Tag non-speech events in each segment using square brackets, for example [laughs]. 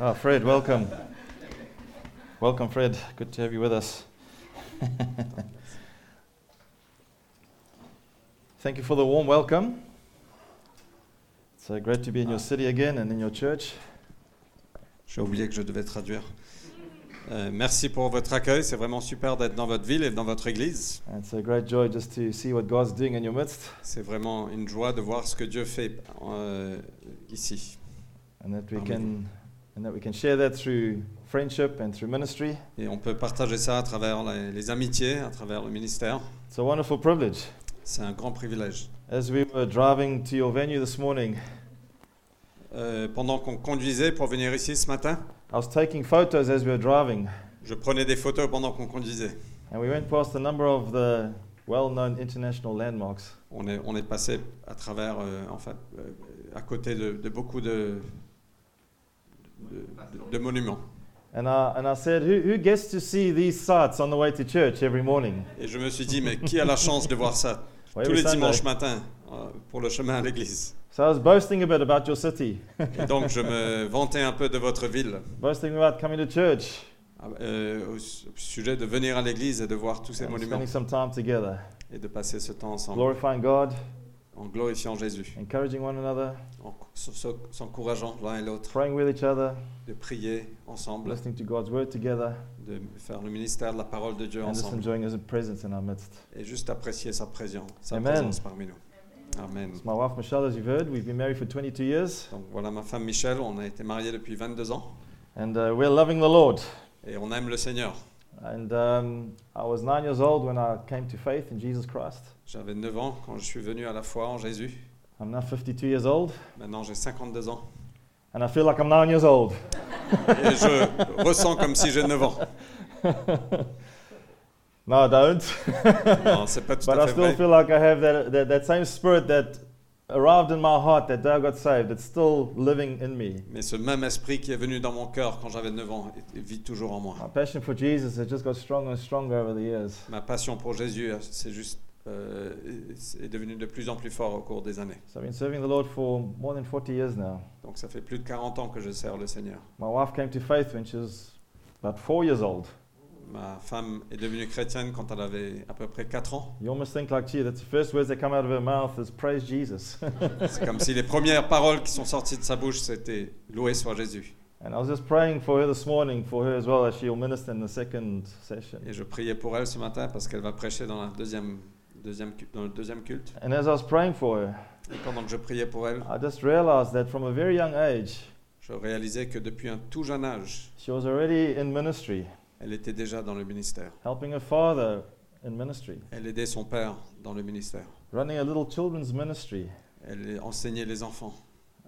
Ah, Fred, welcome. Welcome, Fred. Good to have you with us. [laughs] Thank you for the warm welcome. It's uh, great to be in your city again and in your church. J'ai oublié que je devais traduire. Euh, merci pour votre accueil. C'est vraiment super d'être dans votre ville et dans votre église. It's a great joy just to see what God's doing in your midst C'est vraiment une joie de voir ce que Dieu fait euh, ici. and that we Amen. can and that we can share that through friendship and through ministry. Et on peut partager ça à travers les, les amitiés, à travers le ministère. It's a wonderful privilege. C'est un grand privilège. As we were driving to your venue this morning, Euh, pendant qu'on conduisait pour venir ici ce matin, I was taking photos as we were driving, je prenais des photos pendant qu'on conduisait. and we went past a number of the well-known international landmarks. On est, on est passé à travers, euh, en fait, euh, à côté de, de beaucoup de, de, monuments. And I, and I said, who, who gets to see these sights on the way to church every morning? Et je me suis dit, mais qui a la chance de voir ça tous every les Sunday. dimanches matins euh, pour le chemin à l'église? So I was boasting a bit about your city, Et donc je me vantais un peu de votre ville. Boasting about coming to church. Euh, au su- au sujet de venir à l'église et de voir tous ces and monuments. spending some time together, et de passer ce temps ensemble. Glorifying God, en glorifiant Jésus, encouraging one another, en s'encourageant l'un et l'autre, praying with each other, de prier ensemble, listening to God's word together, de faire le ministère de la parole de Dieu and just ensemble enjoying His presence in our midst. et juste apprécier sa présence, sa Amen. présence parmi nous. Amen. It's my wife Michelle, as you've heard. We've been married for 22 years, Donc voilà ma femme Michel, on a été mariés depuis 22 ans and uh, we're loving the Lord. et on aime le Seigneur. And um, I was nine years old when I came to faith in Jesus Christ. J'avais 9 ans quand je suis venu à la foi en Jésus. I'm now 52 years old, Maintenant j'ai 52 ans. and I feel like I'm nine years old. Et je ressens comme si j'ai 9 ans. [laughs] No, I don't. Non, c'est pas [laughs] tout but à I fait still vrai. feel like I have that, that, that same spirit that arrived in my heart that day I got saved. It's still living in me. Mais ce même esprit qui est venu dans mon cœur quand j'avais 9 ans vit toujours en moi. My passion for Jesus has just got stronger and stronger over the years. Ma passion pour Jésus, c'est juste euh, est devenu de plus en plus fort au cours des années. So I've been serving the Lord for more than 40 years now. Donc ça fait plus de 40 ans que je sers le Seigneur. My wife came to faith when she was about four years old. Ma femme est devenue chrétienne quand elle avait à peu près 4 ans. You almost think like, gee, that's the first words that come out of her mouth is praise Jesus. [laughs] C'est comme si les premières paroles qui sont sorties de sa bouche, c'était loué soit Jésus. and I was just praying for her this morning, for her as well, as she'll minister in the second session. Et je priais pour elle ce matin parce qu'elle va prêcher dans, la deuxième, deuxième, dans le deuxième culte. And as I was praying for her, Et pendant que je priais pour elle, I just realized that from a very young age, je réalisais que depuis un tout jeune âge, she was already in ministry, elle était déjà dans le ministère. helping her father in ministry, Elle aidait son père dans le ministère. running a little children's ministry. Elle enseignait les enfants.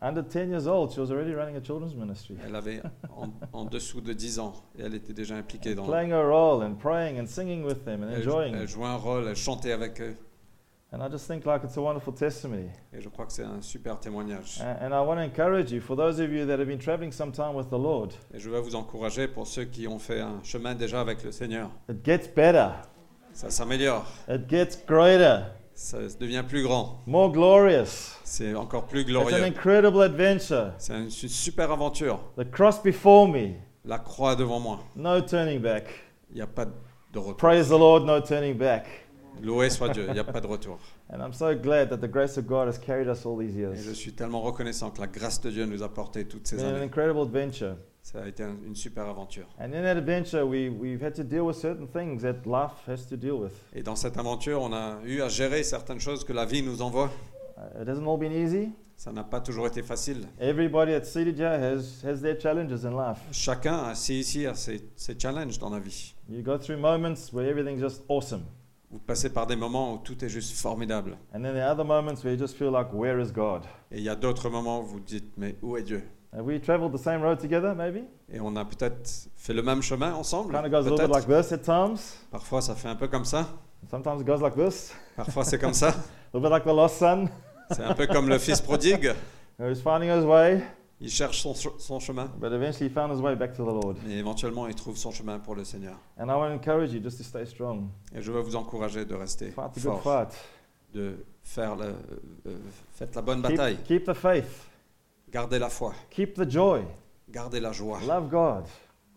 Under 10 years old, she was already running a children's ministry, Elle avait en, en dessous de 10 ans et elle était déjà impliquée dans playing her role and praying and singing with them and elle, enjoying. elle jouait un rôle, elle chantait avec eux. And I just think like it's a wonderful testimony. Et je crois que c'est un super témoignage. And, and I want to encourage you, for those of you that have been traveling some time with the Lord, Et je vais vous encourager pour ceux qui ont fait un chemin déjà avec le Seigneur. it gets better, Ça s'améliore, it gets greater, ça devient plus grand, more glorious. c'est encore plus It's an glorieux. incredible adventure. C'est une, une super aventure. The cross before me, La croix devant moi, no turning back. il n'y a pas de retour. Praise the Lord, no turning back. Loué soit Dieu, il n'y a pas de retour. [laughs] And I'm so glad that the grace of God has carried us all these Et je suis tellement reconnaissant que la grâce de Dieu nous a porté toutes It's ces been an années. incredible adventure. Ça a été un- une super aventure. And in that adventure, we, we've had to deal with certain things that life has to deal with. Et dans cette aventure, on a eu à gérer certaines choses que la vie nous envoie. Uh, it hasn't all been easy. Ça n'a pas toujours été facile. Everybody that's seated here has, has their challenges in life. Chacun assis ici a ses, ses challenges dans la vie. You go through moments where everything's just awesome. Vous passez par des moments où tout est juste formidable. And then there are other moments where you just feel like, where is God? Et il y a d'autres moments où vous dites, mais où est Dieu? Have we traveled the same road together, maybe? Et on a peut-être fait le même chemin ensemble. Kind of goes a little bit peut-être? like this at times. Parfois, ça fait un peu comme ça. Sometimes it goes like this. Parfois, c'est comme [laughs] ça. A little bit like the lost son C'est un peu comme le fils prodigue. [laughs] who's finding his way, Il cherche son, son chemin, but eventually he found his way back to the Lord. mais éventuellement, il trouve son chemin pour le Seigneur. And I want to encourage you just to stay strong. Et je veux vous encourager de rester Fight the good fort, fight. de faire le, euh, faites la bonne Keep, bataille, keep the faith. gardez la foi, Keep the joy. gardez la joie, Love God.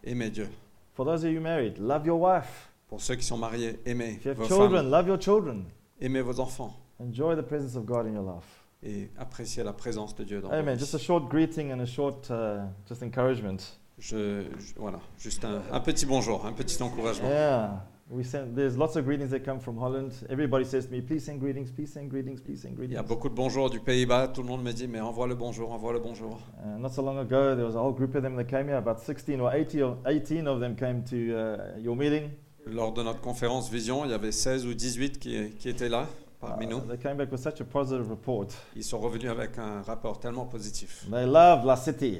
aimez Dieu. For those of you married, love your wife. Pour ceux qui sont mariés, aimez If you have vos children, femmes, love your children. aimez vos enfants Enjoy the presence of God in your life. Et appréciez la présence de Dieu dans Amen. Just a short greeting and a short uh, just encouragement. Je, je- voilà, juste un, un petit bonjour, un petit encouragement. Yeah. We send, there's lots of greetings that come from Holland. Everybody says to me, please send greetings, please send greetings, ple's send Il y greetings. a beaucoup de bonjours du Pays-Bas, tout le monde me dit mais envoie le bonjour, envoie le bonjour. Uh, not so long ago, there was a whole group of them that came here. About 16 or 80 or 18 of them came to uh, your meeting. Lors de notre conférence Vision, il y avait 16 ou 18 qui, qui étaient là parmi Uh, nous. they came back with such a positive report. Ils sont revenus avec un rapport tellement positif. They love La City.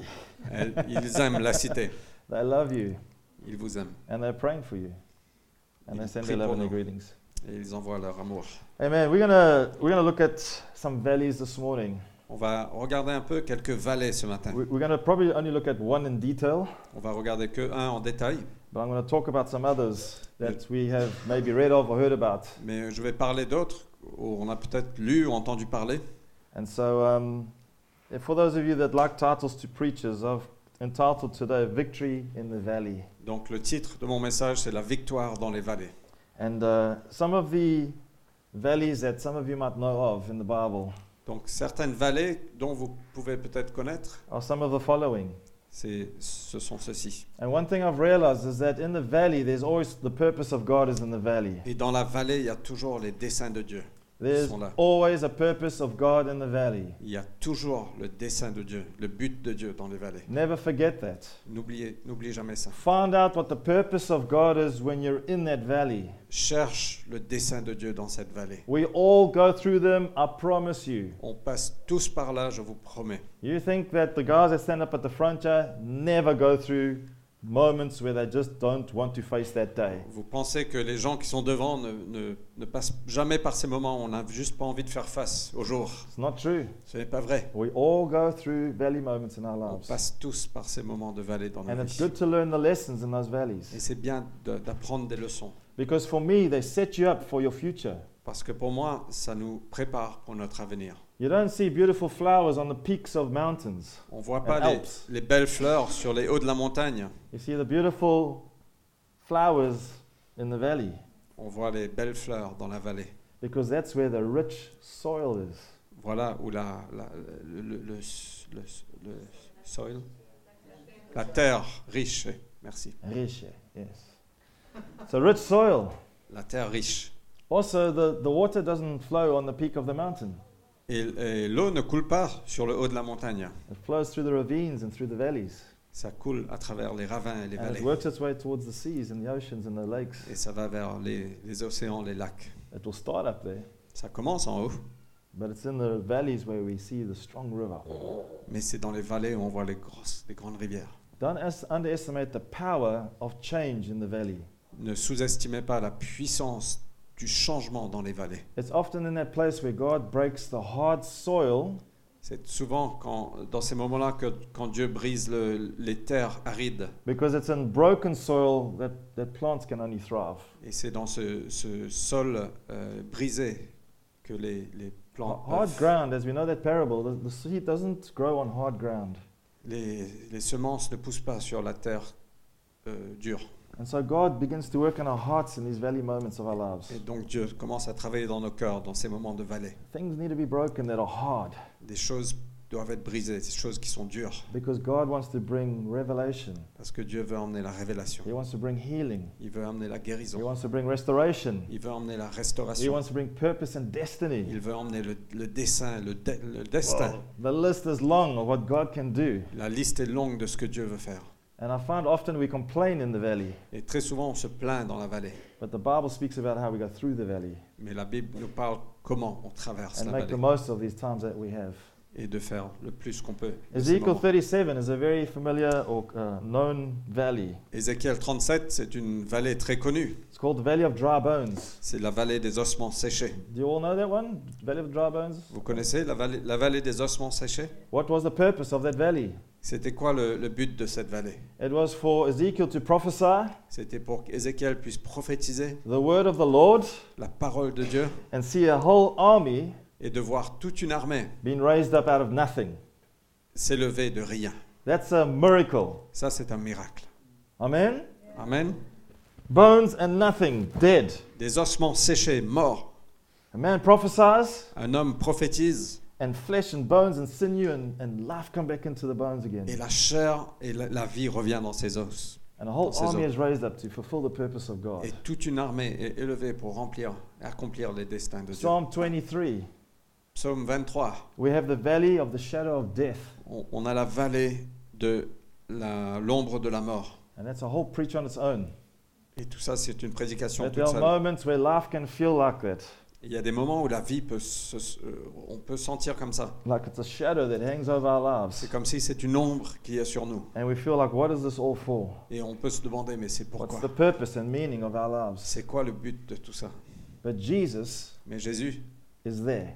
Elles- Ils aiment la cité, [laughs] They love you. ils vous aiment And they're praying for you. And they Ils send prient their love pour and their nous. greetings. et ils envoient leur amour. Amen. We're gonna we're gonna look at some valleys this morning. On va regarder un peu quelques vallées ce matin. We- We're gonna probably only look at one in detail, On va regarder que un en détail, but I'm gonna talk about some others that we have maybe read of or heard about. mais je vais parler d'autres on a peut-être lu ou entendu parler. And so, um, for those of you that like titles to preachers, I've entitled today "Victory in the Valley." Donc le titre de mon message, c'est La victoire dans les vallées. And uh, some of the valleys that some of you might know of in the Bible Donc certaines vallées dont vous pouvez peut-être connaître, are some of the following. C'est, ce sont ceux-ci. And one thing I've realized is that in the valley, there's always the purpose of God is in the valley. Et dans la vallée, il y a toujours les desseins de Dieu. There's sont là. always a purpose of God in the valley. Il y a toujours le dessein de Dieu, le but de Dieu dans les vallées. Never forget that. N'oubliez, n'oubliez jamais ça. Find out what the purpose of God is when you're in that valley. Cherche le dessein de Dieu dans cette vallée. We all go through them, I promise you. On passe tous par là, je vous promets. You think that the guys that stand up at the front here never go through moments where they just don't want to face that day. Vous pensez que les gens qui sont devant ne, ne- ne passent jamais par ces moments où on n'a juste pas envie de faire face au jour. It's not true. Ce n'est pas vrai. We all go through valley moments in our On lives. passe tous par ces moments de vallée dans nos And it's vies. good to learn the lessons in those Et valleys. c'est bien de- d'apprendre des leçons. Because for me, they set you up for your future. Parce que pour moi, ça nous prépare pour notre avenir. You don't see beautiful flowers on the peaks of mountains. On voit pas les, les belles fleurs sur les hauts de la montagne. You see the beautiful flowers in the valley On voit les belles fleurs dans la vallée. because that's where the rich soil is. Voilà où la, la- le, le- le- le- soil, la terre riche, merci, Rich, yes. A rich soil. la terre riche. Also, the, the water doesn't flow on the peak of the mountain. Et, et l'eau ne coule pas sur le haut de la montagne. It flows through the ravines and through the valleys. Ça coule à travers les ravins et les And it vallées. works its way towards the seas and the oceans and the lakes. Et ça va vers les, les océans, les lacs. It will start up there, Ça commence en haut, but it's in the valleys where we see the strong river. mais c'est dans les vallées où on voit les, grosses, les grandes rivières. Don't underestimate the power of change in the valley. Ne sous-estimez pas la puissance du changement dans les vallées. It's often in that place where God breaks the hard soil C'est souvent quand, dans ces moments-là que quand Dieu brise le- les terres arides. because it's in broken soil that, that plants can only thrive. Et c'est dans ce, ce sol euh, brisé que les, les plantes. Hard ground, as we know that parable, the, the seed doesn't grow on hard ground. les, les semences ne poussent pas sur la terre euh, dure. And so God begins to work in our hearts in these valley moments of our lives. Et donc Dieu commence à travailler dans nos cœurs, dans ces moments de vallée. Things need to be broken that are hard Des choses doivent être brisées, des choses qui sont dures. because God wants to bring revelation. Parce que Dieu veut emmener la révélation. He wants to bring healing. Il veut emmener la He guérison. wants to bring restoration. Il veut emmener la He restauration. wants to bring purpose and destiny. Il veut emmener le, le dessein, le, de- le destin. The list is long of what God can do. La liste est longue de ce que Dieu veut faire. And I find often we complain in the valley, Et très souvent, on se plaint dans la vallée. but the Bible speaks about how we go through the valley Mais la Bible nous parle comment on traverse and la make the vallée most of these times that we have. Et de faire le plus qu'on peut. Ezekiel moments. 37 is a very familiar or uh, known valley. Ézéchiel 37, c'est une vallée très connue. It's called the Valley of Dry Bones. C'est la vallée des ossements séchés. Do you all know that one? Valley of Dry Bones? Vous connaissez la vallée, la vallée des ossements séchés? What was the purpose of that valley? C'était quoi le, le but de cette vallée? It was for Ezekiel to prophesy C'était pour qu'Ézéchiel puisse prophétiser the word of the Lord la parole de Dieu and see a whole army et de voir toute une armée being raised up out of nothing. s'élever de rien. That's a miracle. Ça, c'est un miracle. Amen? Amen. Bones and nothing, dead. Des ossements séchés, morts. A man prophesies, Un homme prophétise and flesh and bones and sinew and, and life come back into the bones again. et la chair et la, la vie revient dans ses os. And a whole Dans ses army os. is raised up to fulfill the purpose of God. Et toute une armée est élevée pour remplir accomplir les destins de Dieu. Psalm 23, Psaume 23. we have the valley of the shadow of death. On, on a la vallée de l'ombre de la mort. And that's a whole preach on its own. Et tout ça, c'est une prédication That toute there are seule. moments where life can feel like that. Il y a des moments où la vie peut se, euh, on peut sentir comme ça. Like it's a shadow that hangs over our lives. C'est comme si c'est une ombre qui est sur nous. And we feel like, what is this all for? Et on peut se demander, mais c'est What's pourquoi the purpose and meaning of our lives? C'est quoi le but de tout ça? But Jesus Mais Jésus, is there,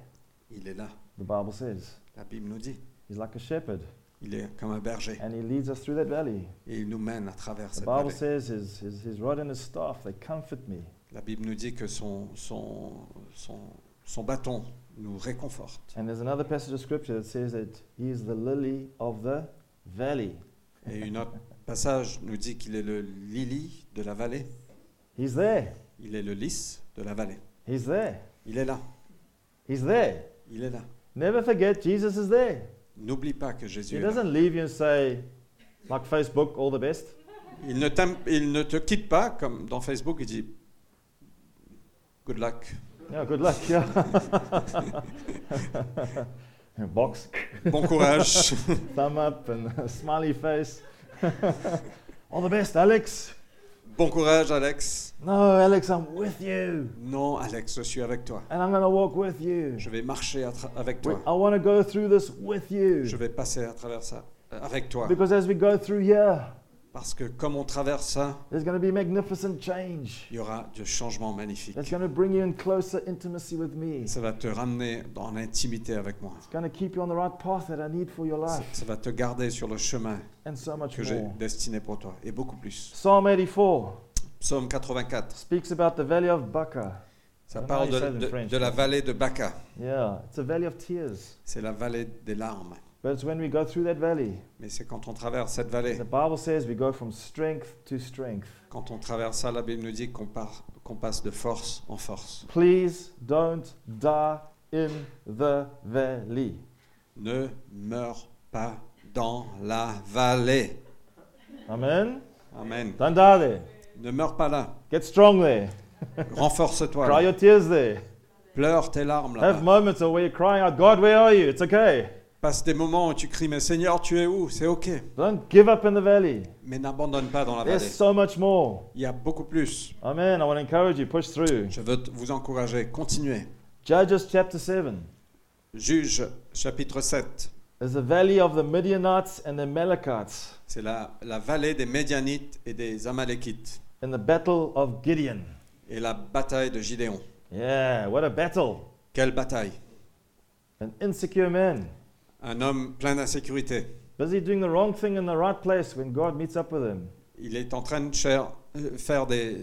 il est là. the Bible says. La Bible nous dit. He's like a shepherd, Il est comme un berger. and he leads us through that valley. Et il nous mène à travers The cette Bible vallée. says his, his, his rod and his staff, they comfort me. La Bible nous dit que son, son, son, son bâton nous réconforte. And there's another passage of scripture that says that he is the lily of the valley. Et une autre passage nous dit qu'il est le lily de la vallée. He's there. Il est le lys de la vallée. He's there. Il est là. He's there. Il est là. Never forget, Jesus is there. N'oublie pas que Jésus He est là. doesn't leave you and say, like Facebook, all the best. Il ne, t'aime- il ne te quitte pas, comme dans Facebook, il dit Good luck. Yeah, good luck. Yeah. [laughs] Box, Bon courage. [laughs] thumb up, and a smiley face. [laughs] all the best, Alex. bon courage, Alex. No, Alex, I'm with you, Non, Alex, je suis avec toi. and I'm going to walk with you. Je vais marcher à tra- avec toi. I want to go through this with you. Je vais passer à travers ça euh, avec toi. Because as we go through here, Parce que comme on traverse ça, there's going to be magnificent change. il y aura du changement magnifique. That's going to bring you in closer intimacy with me. Ça va te ramener dans l'intimité avec moi. It's going to keep you on the right path that I need for your Ça, life, ça va te garder sur le chemin and so much que j'ai more. destiné pour toi. Et beaucoup plus. Psalm 84 Psaume 84. speaks about the valley of Baca. Ça parle de, de- French, de la vallée de Baca. Yeah, it's a valley of tears. C'est la vallée des larmes. But it's when we go through that valley, Mais c'est quand on traverse cette vallée, the Bible says we go from strength to strength. quand on traverse ça, la Bible nous dit qu'on part- qu'on passe de force en force. Please don't die in the valley. Ne meurs pas dans la vallée. Amen. Amen. Don't die there. Ne meurs pas là. Get strong there. Renforce-toi. Cry your tears there. Pleure tes larmes Have là. moments where you're crying out, God, where are you? It's okay. Passe des moments où tu cries, mais Seigneur, tu es où? C'est ok. Don't give up in the valley. Mais n'abandonne pas dans la There's vallée. so much more. Il y a beaucoup plus. Amen. I want to encourage you. Push through. Je veux vous encourager. Continuez. Judges chapter 7 Juge chapitre 7. is the valley of the Midianites and the Amalekites C'est la, la vallée des Médianites et des Amalékites. In the battle of Gideon. Et la bataille de Gidéon. Yeah, what a battle. Quelle bataille An insecure man, Un homme plein d'insécurité. busy doing the wrong thing in the right place when God meets up with him. Il est en train de euh, faire des,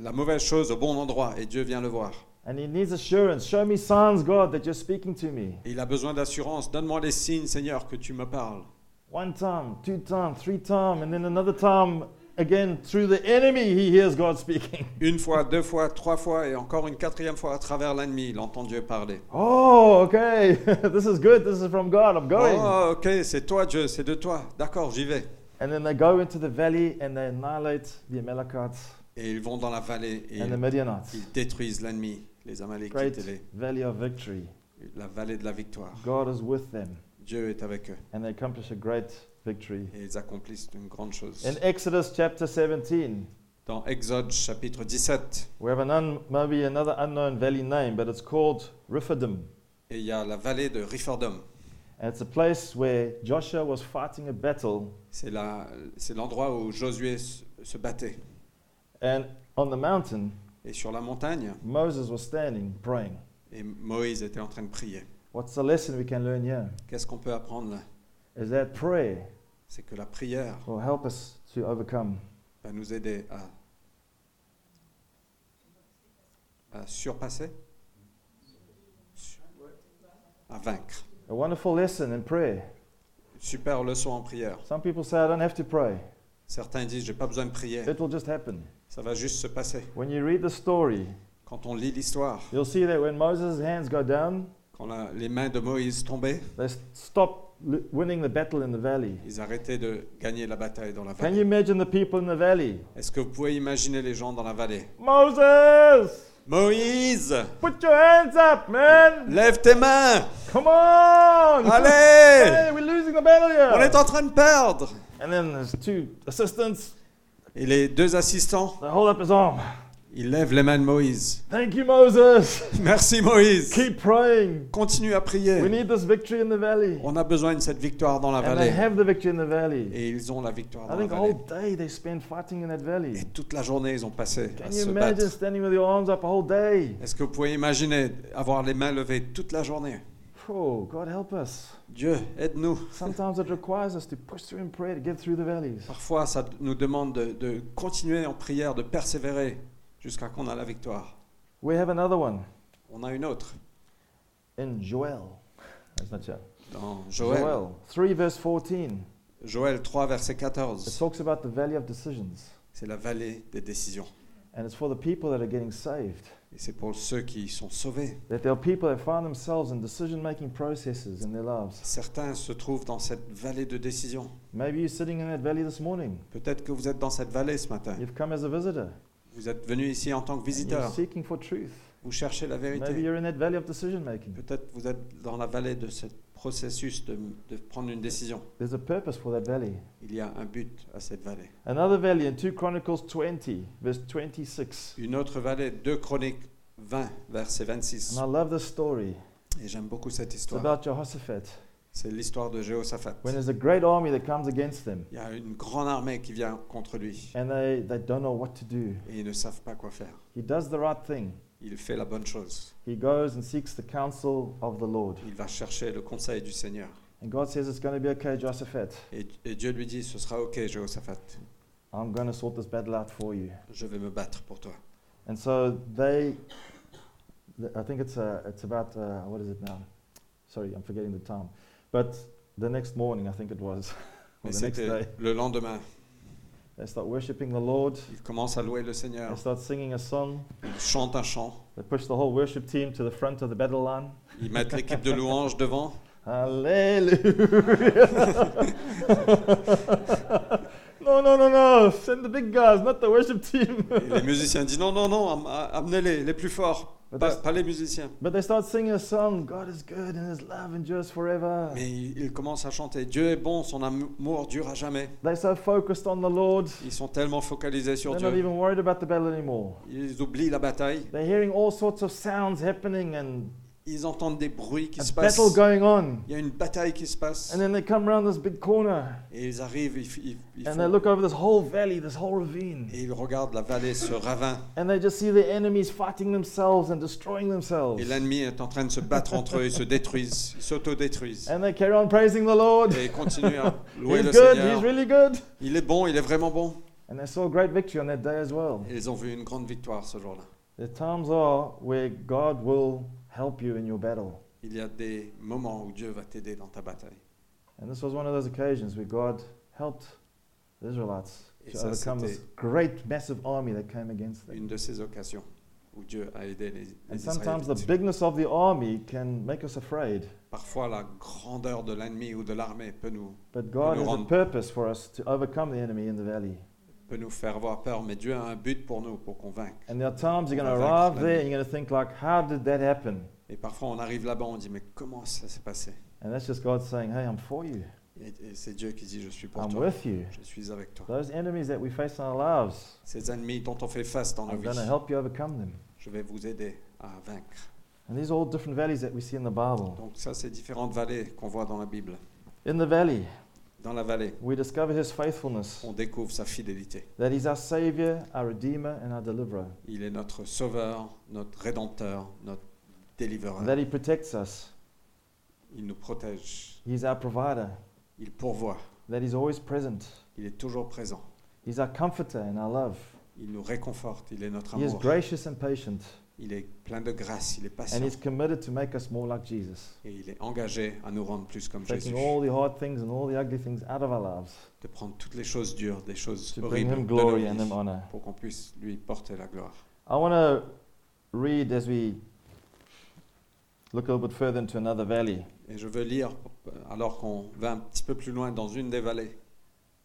la mauvaise chose au bon endroit et Dieu vient le voir. And he needs assurance. Show me signs, God, that you're speaking to me. Il a besoin d'assurance. Donne-moi les signes, Seigneur, que tu me parles. One time, two time, three time, and then another time again through the enemy he hears God speaking. [laughs] Une fois, deux fois, trois fois et encore une quatrième fois à travers l'ennemi, il entend Dieu parler. Oh, okay. [laughs] this is good. This is from God. I'm going. Oh, ok, c'est toi Dieu, c'est de toi. D'accord, j'y vais. And then they go into the valley and they annihilate the Amalekites Et ils vont dans la vallée et and the ils, Midianites. ils détruisent l'ennemi, les Amalékites Great et les- valley of victory. la vallée de la victoire. God is with them Dieu est avec eux and they accomplish a great victory. et ils accomplissent une grande chose. In Exodus chapter 17, Dans Exode chapitre 17, we have an un, maybe another unknown valley name, but it's called Rephidim. et il y a la vallée de Riphordom. And it's a place where Joshua was fighting a battle, C'est la- c'est l'endroit où Josué se battait. and on the mountain, Et sur la montagne, Moses was standing praying. et Moïse était en train de prier. What's the lesson we can learn here? Qu'est-ce qu'on peut apprendre là? Is that prayer C'est que la prière will help us to overcome. va nous aider à, à surpasser, à vaincre. A wonderful lesson in prayer. super leçon en prière. Some people say, I don't have to pray. Certains disent, j'ai pas besoin de prier, It will just happen. ça va juste se passer. When you read the story, Quand on lit l'histoire, you'll see that when Moses' hands go down, quand la- les mains de Moïse tombaient, they stop winning the battle in the valley. ils arrêtaient de gagner la bataille dans la Can vallée. you imagine the people in the valley? Est-ce que vous pouvez imaginer les gens dans la vallée? Moses, Moïse, put your hands up, man! lève tes mains Come on! Allez Hey, we're losing the battle here! On est en train de perdre And then there's two assistants. Et les deux assistants, They hold up his arm. Ils lèvent les mains de Moïse. Thank you, Moses. [laughs] Merci Moïse. Keep praying. Continue à We prier. need this victory in the valley. On a besoin de cette victoire dans la And they vallée. have the victory in the valley. Et ils ont la victoire I dans la think the vallée. whole day they spend fighting in that valley. Et toute la journée, ils ont passé à Can se you imagine battre. standing with your arms up a whole day? Est-ce que vous pouvez imaginer avoir les mains levées toute la journée? Oh, God help us. Dieu, aide-nous. Sometimes it requires us to push through in prayer to get through the valleys. Parfois, ça nous demande de, de continuer en prière, de persévérer jusqu'à qu'on a la victoire. We have another one On a une autre in Joel. That's not Joel. dans Joël. Joel 3 verse 14. Joël 3, verset It 14. talks about the valley of decisions. C'est la vallée des décisions. And it's for the people that are getting saved. Et c'est pour ceux qui sont sauvés. That there are people that find themselves in decision making processes in their lives. Certains se trouvent dans cette vallée de décision. Maybe you're sitting in that valley this morning. Peut-être que vous êtes dans cette vallée ce matin. You've come as a visitor. Vous êtes venu ici en tant que visiteur. Vous cherchez la vérité. Peut-être vous êtes dans la vallée de ce processus de, de prendre une décision. There's a purpose for that valley. Il y a un but à cette vallée. Another valley in 2 Chronicles 20, verse 26. Une autre vallée, 2 Chroniques 20, verset And 26. I love this story. Et j'aime beaucoup cette It's histoire. about Jehoshaphat. C'est l'histoire de Jéhoshaphat. When there's a great army that comes against them, Il y a une grande armée qui vient contre lui and they, they don't know what to do. et ils ne savent pas quoi faire. He does the right thing. Il fait la bonne chose. He goes and seeks the counsel of the Lord. Il va chercher le conseil du Seigneur. And God says, It's going to be okay, Jehoshaphat. Et, et Dieu lui dit, ce sera ok Jéhoshaphat. I'm going to sort this battle out for you. Je vais me battre pour toi. And so they, th- I think it's, uh, it's about, uh, what is it now? Sorry, I'm forgetting the time. But the next morning, I think it was, [laughs] or the next day, le lendemain. they start worshiping the Lord. Il commence à louer le They Seigneur. start singing a song. Il chante un chant. They push the whole worship team to the front of the battle line. Ils mettent l'équipe de louanges devant. Hallelujah. [laughs] no, no, no, no. Send the big guys, not the worship team. Et les musiciens disent non, non, non, am- amenez-les, les plus forts. But Pas, they, pas les musiciens. but they start singing a song God is good and his love endures forever. Mais ils ils commencent à chanter Dieu est bon, son amour dure à jamais. They're so focused on the Lord, Ils sont tellement focalisés sur they're not Dieu. even worried about the battle anymore. Ils oublient la bataille. They're hearing all sorts of sounds happening and Ils entendent des bruits qui a se passent. battle going on. Il y a une bataille qui se passe. And then they come around this big corner Et ils arrivent ils, ils- ils and font- they look over this whole valley, this whole ravine. et ils regardent la vallée, ce ravin. And they just see the enemies fighting themselves and destroying themselves. Et l'ennemi est en train de se battre entre eux. Ils se détruisent. Ils s'autodétruisent. And they carry on praising the Lord. Et ils continuent à [laughs] louer He's le good, he's Seigneur. really good. Il est bon, il est vraiment bon. And they saw a great victory on that day as well. Et ils ont vu une grande victoire ce jour-là. There times are where God will help you in your battle. Il y a des moments où Dieu va t'aider dans ta bataille. And this was one of those occasions where God helped the Israelites Et to ça, overcome this c'était great, massive army that came against them. une de ces occasions où Dieu a aidé les, And les sometimes the Israélites. bigness of the army can make us afraid. Parfois, la grandeur de l'ennemi ou de l'armée peut nous, But God has a purpose for us to overcome the enemy in the valley. Peut nous faire avoir peur, mais Dieu a un but pour nous, pour qu'on vainque. And there are times you're going to arrive there and you're going to think like, how did that happen? Et parfois, on arrive là-bas, on dit, mais comment ça s'est passé? And that's just God saying, hey, I'm for you. Et, et c'est Dieu qui dit, je suis pour I'm toi. with you. Je suis avec toi. Those enemies that we face in our lives, Ces ennemis dont on fait face dans nos I'm going to vies, help you overcome them. je vais vous aider à vaincre. And these are all different valleys that we see in the Bible. Donc ça, c'est différentes vallées qu'on voit dans la Bible. In the valley, Dans la vallée, we discover his faithfulness, on découvre sa fidélité. that he's our Savior, our Redeemer, and our Deliverer, Il est notre sauveur, notre rédempteur, notre délivreur. that he protects us, Il nous protège. he's our provider, Il pourvoit. that he's always present, Il est toujours présent. he's our comforter and our love, Il nous réconforte. Il est notre he is amour. gracious and patient, Il est plein de grâce, il est and patient He's committed to make us more like Jesus, et il est engagé à nous rendre plus comme Jésus, taking all the hard things and all the ugly things out of our lives de prendre toutes les choses dures, des choses to bring horribles Him de nos glory vies, and Him honor. pour qu'on puisse lui porter la gloire. I want to read as we look a little bit further into another valley. Et je veux lire, alors qu'on va un petit peu plus loin dans une des vallées.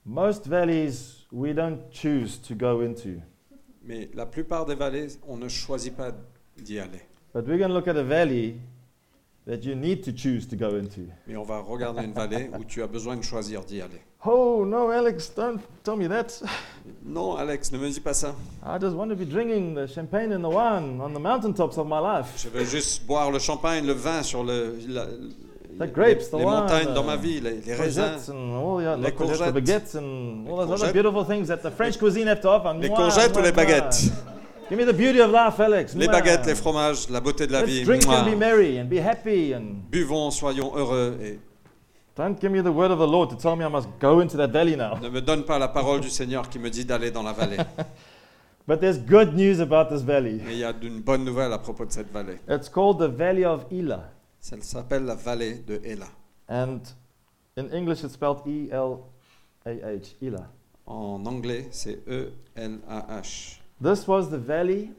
Most valleys we don't choose to go into, Mais la plupart des vallées, on ne choisit pas d'y aller. but we're going to look at a valley that you need to choose to go into. Mais on va regarder une vallée où tu as besoin de choisir d'y aller. Oh, no, Alex, don't tell me that. Non, Alex, ne me dis pas ça. I just want to be drinking the champagne and the wine on the mountaintops of my life. Je veux juste boire le champagne, le vin sur le, la- The grapes, the les wine, montagnes dans uh, ma vie, les, les raisins, and all the, Les not courgettes, the baguettes and Les all those other beautiful things that the French cuisine have to offer. les courgettes ou les baguettes, Give me the beauty of life, Alex. les baguettes, les fromages, la beauté de la Let's vie. drink and be merry and be happy and Buvons, soyons heureux et don't give me the word of the Lord to tell me I must go into that valley now. ne me donne pas la parole du Seigneur qui me dit d'aller dans la vallée. [laughs] But there's good news about this valley. Mais il y a une bonne nouvelle à propos de cette vallée. It's called the Valley of Elah. Ça s'appelle la vallée de Ela. And in English it's spelled E L A H, Elah. En anglais, c'est E E-L-A-H. This was the valley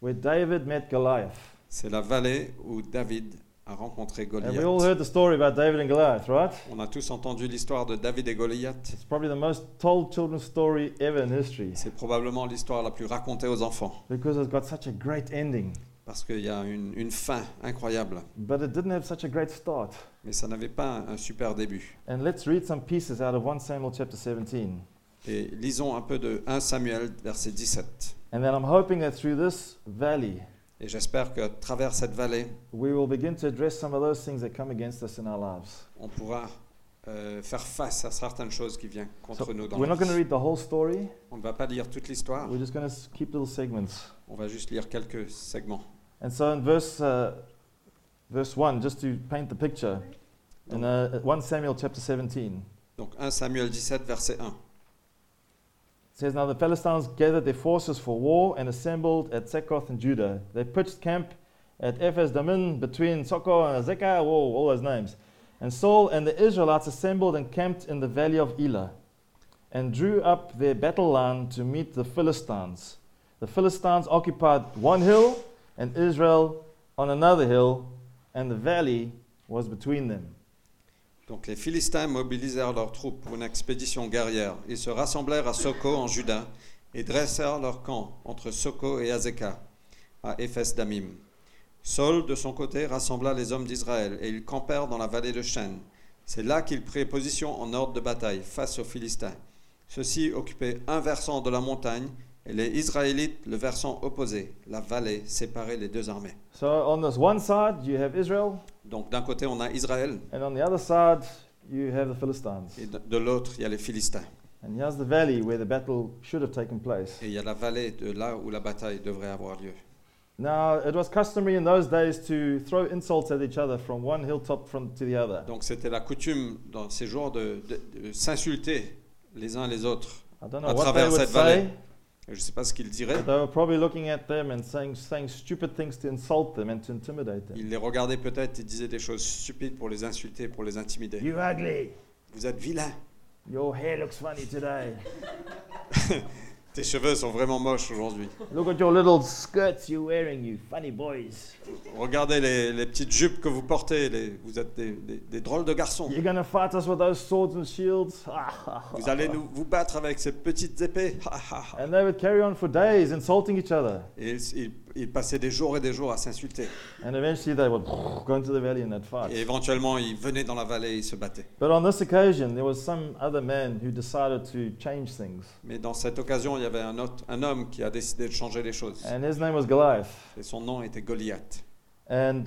where David met Goliath. C'est la vallée où David a rencontré And we all Goliath. heard the story about David and Goliath, right? On a tous entendu l'histoire de David et Goliath. It's probably the most told children's story ever in history C'est probablement l'histoire la plus racontée aux enfants because it's got such a great ending. Parce qu'il y a une, une fin incroyable. But it didn't have such a great start. Mais ça n'avait pas un, un super début. And let's read some pieces out of 1 Samuel chapter 17. Et lisons un peu de 1 Samuel, verset 17. And then I'm hoping that through this valley, Et j'espère qu'à travers cette vallée, we will begin to address some of those things that come against us in our lives. on pourra euh, faire face à certaines choses qui viennent contre So nous dans we're la not going to vie. read the whole story. On ne va pas lire toute l'histoire, We're just going to keep little segments. On va juste lire quelques segments. And so in verse uh, verse 1, just to paint the picture, in uh, 1 Samuel chapter 17, Donc 1 Samuel 17, verset 1. It says, Now the Philistines gathered their forces for war and assembled at Sekoth in Judah. They pitched camp at Ephes Damin between Soko and Azekah, whoa, all those names. And Saul and the Israelites assembled and camped in the valley of Elah and drew up their battle line to meet the Philistines. The Philistines occupied one hill and Israel on another hill, and the valley was between them. Donc les Philistins mobilisèrent leurs troupes pour une expédition guerrière. Ils se rassemblèrent à Soko en Juda et dressèrent leur camp entre Soko et Azekah à Éphes Damim. Saul, de son côté, rassembla les hommes d'Israël et ils campèrent dans la vallée de Chêne. C'est là qu'ils prirent position en ordre de bataille face aux Philistins. Ceux-ci occupaient un versant de la montagne et les Israélites le versant opposé. La vallée séparait les deux armées. So on this one side, you have Israel, Donc d'un côté, on a Israël and on the other side, you have the Philistines. et de de l'autre, il y a les Philistins. And here's the valley where the battle should have taken place. Et il y a la vallée de là où la bataille devrait avoir lieu. Now, it was customary in those days to throw insults at each other from one hilltop from to the other. Donc c'était la coutume dans ces jours de, de- de s'insulter les uns les autres. I don't know à what they travers would cette vallée. Je ne sais pas ce qu'ils diraient. but they were probably looking at them and saying, saying stupid things to insult them and to intimidate them. Ils les regardaient peut-être et disaient des choses stupides pour les insulter, pour les intimider. You ugly. Vous êtes vilain. Your hair looks funny today. [laughs] Tes cheveux sont vraiment moches aujourd'hui. Look at your little skirts you're wearing, you funny boys. Regardez les, les petites jupes que vous portez. les- vous êtes des, des- des drôles de garçons. You're to fight us with those swords and shields? [laughs] Vous allez nous, vous battre avec ces petites épées. [laughs] And they would carry on for days insulting each other. Et ils, ils- ils passaient des jours et des jours à s'insulter. And eventually they would [laughs] go into the valley and they'd Et éventuellement, ils venaient dans la vallée et ils se battaient. But on this occasion, there was some other man who decided to change things. Mais dans cette occasion, il y avait un, autre, un homme qui a décidé de changer les choses. And his name was Goliath. Et son nom était Goliath. And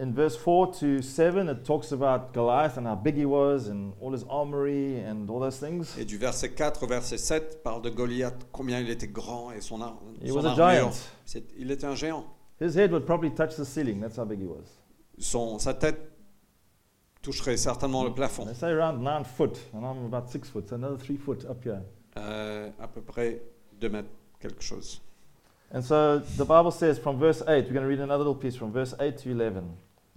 in verse 4 to 7, it talks about Goliath and how big he was and all his armory and all those things. Et du verset 4 au verset 7 parle de Goliath, combien il était grand et son, ar- He son was a armure. giant. C'est- Il était un géant. His head would probably touch the ceiling. That's how big he was. Son, sa tête toucherait certainement le plafond, They say around 9 foot, and I'm about 6 foot, so another 3 foot up here. Euh, à peu près 2 mètres quelque chose. And so the Bible says from verse 8, we're going to read another little piece from verse 8 to 11.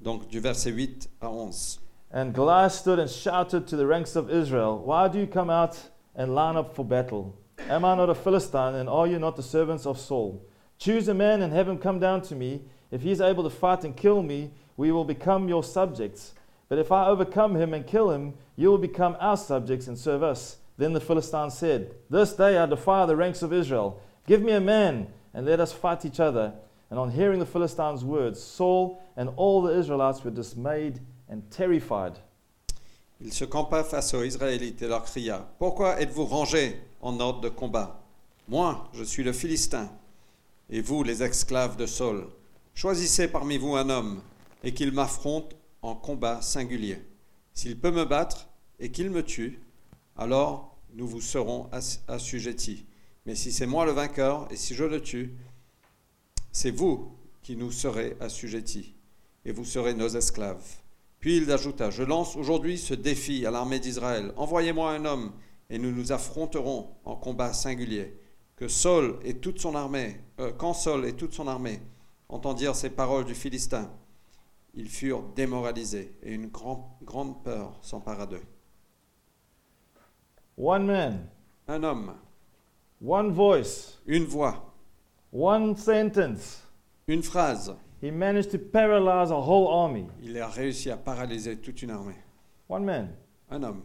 Donc du verset 8 à 11. And Goliath stood and shouted to the ranks of Israel, Why do you come out and line up for battle? Am I not a Philistine, and are you not the servants of Saul? Choose a man and have him come down to me. If he is able to fight and kill me, we will become your subjects. But if I overcome him and kill him, you will become our subjects and serve us. Then the Philistine said, This day I defy the ranks of Israel. Give me a man, and let us fight each other. And on hearing the Philistines' words, Saul and all the Israelites were dismayed and terrified. Il se campa face aux Israélites et leur cria Pourquoi êtes-vous rangés en ordre de combat? Moi, je suis le Philistin, et vous, les esclaves de Saul. Choisissez parmi vous un homme, et qu'il m'affronte en combat singulier. S'il peut me battre et qu'il me tue, alors nous vous serons ass- assujettis. Mais si c'est moi le vainqueur, et si je le tue, c'est vous qui nous serez assujettis, et vous serez nos esclaves. Puis il ajouta, je lance aujourd'hui ce défi à l'armée d'Israël. Envoyez-moi un homme et nous nous affronterons en combat singulier. Que Saul et toute son armée, euh, quand Saul et toute son armée entendirent ces paroles du Philistin, ils furent démoralisés et une grand- grande peur s'empara d'eux. One man, Un homme, one voice, une voix, one sentence. une phrase. He managed to paralyze a whole army. Il a réussi à paralyser toute une armée. One man, Un homme,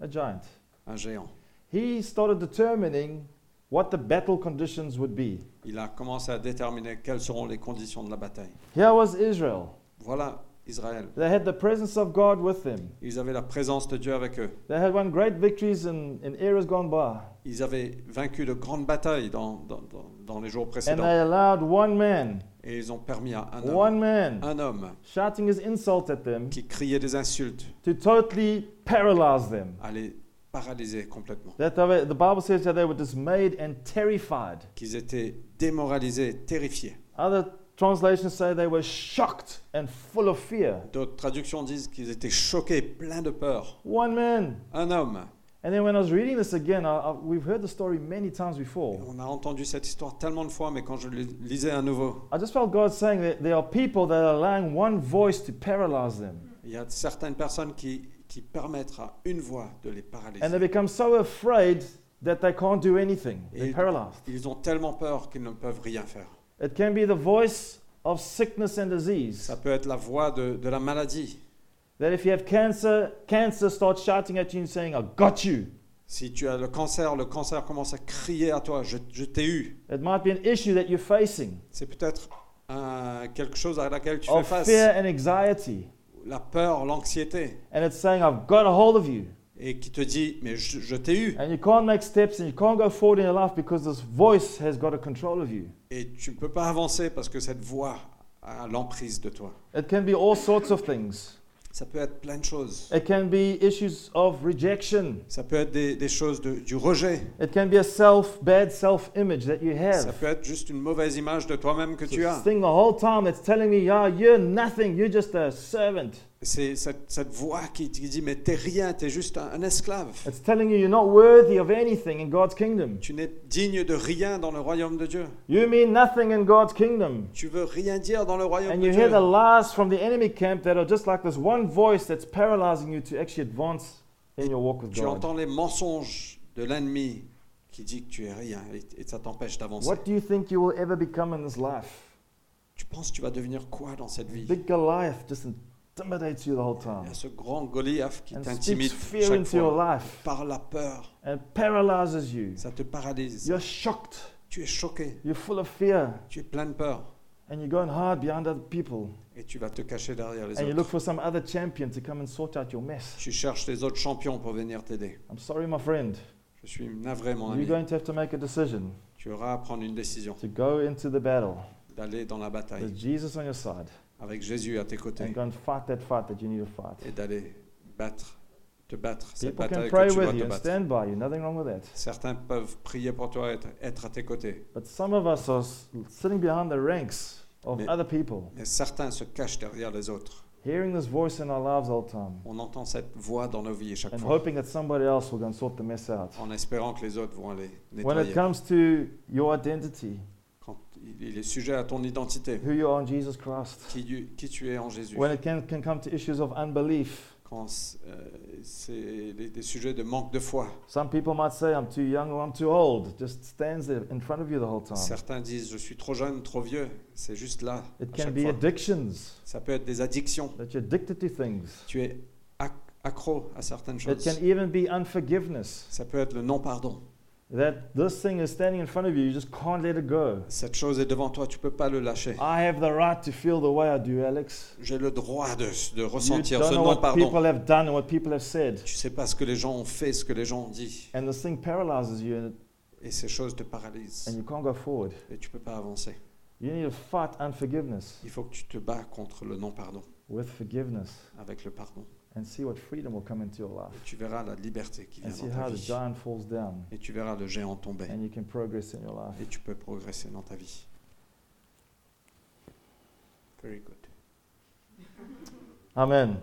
a giant. un géant. He started determining what the battle conditions would be. Il a commencé à déterminer quelles seront les conditions de la bataille. Here was Israel. Voilà Israël. They had the presence of God with them. Ils avaient la présence de Dieu avec eux. They had won great victories in, in eras gone by. Ils avaient vaincu de grandes batailles dans, dans, dans- dans les jours And précédents. they allowed one man, Et ils ont permis à un homme, one man, un homme shouting his insult at them qui criait des insultes to totally paralyze them. à les paralyser complètement. That they were, the Bible says that they were dismayed and terrified. Qu'ils étaient démoralisés, terrifiés. Other translations say they were shocked and full of fear. D'autres traductions disent qu'ils étaient choqués, pleins de peur. One man. Un homme. And then when I was reading this again, I, I, we've heard the story many times before. On a entendu cette histoire tellement de fois, mais quand je le lisais à nouveau, I just felt God saying that there are people that are allowing one voice to paralyze them. il y a certaines personnes qui, qui permettent à une voix de les And they paralyser. become so afraid that they can't do anything. They're Et- paralyzed. Ils ont tellement peur qu'ils ne peuvent rien faire. It can be the voice of sickness and disease. Ça peut être la voix de, de la maladie. That if you have cancer, cancer starts shouting at you and saying, I got you. Si tu as le cancer, le cancer commence à crier à toi, je, je t'ai eu. It might be an issue that you're facing C'est peut-être un- quelque chose à laquelle tu fais face. fear and anxiety. La peur, l'anxiété. And it's saying, I've got a hold of you. Et qui te dit, mais je, je t'ai eu. And you can't make steps and you can't go forward in your life because this voice has got a control of you. Et tu ne peux pas avancer parce que cette voix a l'emprise de toi. It can be all sorts of things. Ça peut être plein de choses. It can be issues of rejection. Ça peut être des, des choses de- du rejet. It can be a self, bad self image that you have. Ça peut être juste une mauvaise image de toi-même que tu as. thing the whole time that's telling me, yeah, you're nothing, you're just a servant. C'est cette, cette voix qui, qui dit, mais t'es rien, t'es juste un, un esclave. It's telling you you're not worthy of anything in God's kingdom. Tu n'es digne de rien dans le royaume de Dieu. You mean nothing in God's kingdom. Tu veux rien dire dans le royaume And de you Dieu. hear the lies from the enemy camp that are just like this one voice that's paralyzing you to actually advance in your walk with Tu God. entends les mensonges de l'ennemi qui dit que tu es rien et, et ça t'empêche d'avancer. What do you think you will ever become in this life? Tu penses que tu vas devenir quoi dans cette vie? Big Goliath just intimidates you the whole Il time y a ce grand Goliath qui t'intimide chaque into your fois life par la peur. and paralyzes you. Ça te paralyse. You're shocked. Tu es choqué. You're full of fear. Tu es plein de peur. And you're going hard behind other people. Et tu vas te cacher derrière les And you look autres. for some other champion to come and sort out your mess. Tu cherches les autres champions pour venir t'aider. I'm sorry, my friend. Je suis navré, mon You're ami. going to have to make a decision Tu auras à prendre une décision to go into the battle d'aller dans la with bataille Jesus on your side avec Jésus à tes and côtés go and fight that fight that you need to fight. et d'aller battre, te battre cette People can bataille pray que tu with dois you te and battre. stand by you. Nothing wrong with that. Certains peuvent prier pour toi, être, être à tes côtés. But some of us are s- sitting behind the ranks of Mais- other people, Mais certains se cachent derrière les autres. hearing this voice in our lives all the time On entend cette voix dans nos vies chaque and fois, hoping that somebody else will go and sort the mess out. en espérant que les autres vont aller When it nettoyer. comes to your identity, il est sujet à ton identité, who you are in Jesus Christ. qui, tu- qui tu es en Jésus. When it can, can come to issues of unbelief, Quand euh, c'est des, des sujets de manque de foi. some people might say, I'm too young or I'm too old. It just stands there in front of you the whole time. Certains disent, je suis trop jeune, trop vieux. C'est juste là. It can be fois. addictions, Ça peut être des addictions. that you're addicted to things. Tu es ac- accro à certaines It choses. can even be unforgiveness. Ça peut être le non-pardon. That this thing is standing in front of you, you just can't let it go. Cette chose est devant toi, tu peux pas le lâcher. I have the right to feel the way I do, Alex. J'ai le droit de, de You ressentir don't ce know what non-pardon. people have done and what people have said. Tu sais pas ce que les gens ont fait, ce que les gens ont dit. And this thing paralyzes you and, Et ces choses te paralysent. and you can't go forward. Et tu peux pas avancer. You need to fight unforgiveness Il faut que tu te bats contre le non-pardon, with forgiveness avec le pardon. And see what freedom will come into your Et life. tu verras la liberté qui vient And see dans ta how the vie. giant falls down Et tu verras le géant tomber. and you can progress in your life. Et tu peux progresser dans ta vie. Very good. Amen.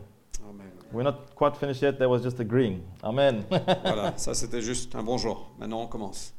Amen. We're not quite finished yet. That was just agreeing. Amen. Voilà, [laughs] ça c'était juste un bonjour. Maintenant on commence.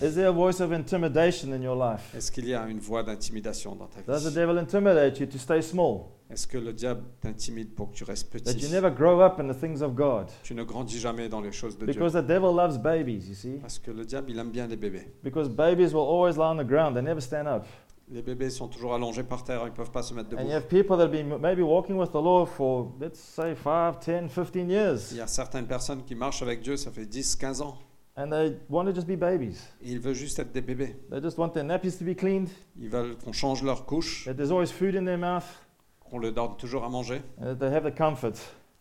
Is there a voice of intimidation in your life? Est-ce qu'il y a une voix d'intimidation dans ta Does the vie? devil intimidate you to stay small? Est-ce que le diable t'intimide pour que tu restes That you petit? never grow up in the things of God? Tu ne grandis jamais dans les choses de Dieu. Because the devil loves babies, you see? Parce que le diable, il aime bien les bébés. Because babies will always lie on the ground, they never stand up. Les bébés sont toujours allongés par terre, ils ne peuvent pas se mettre And you debout. have people that have been maybe walking with the Lord for, let's say, 5, 10, 15 Il years. y a certaines personnes qui marchent avec Dieu, ça fait 10, 15 ans. And they want to just be babies. Et ils veulent juste être des bébés. They just want their nappies to be cleaned, Ils veulent qu'on change leur couche, that there's always food in their mouth, qu'on leur donne toujours à manger and that they have the comfort,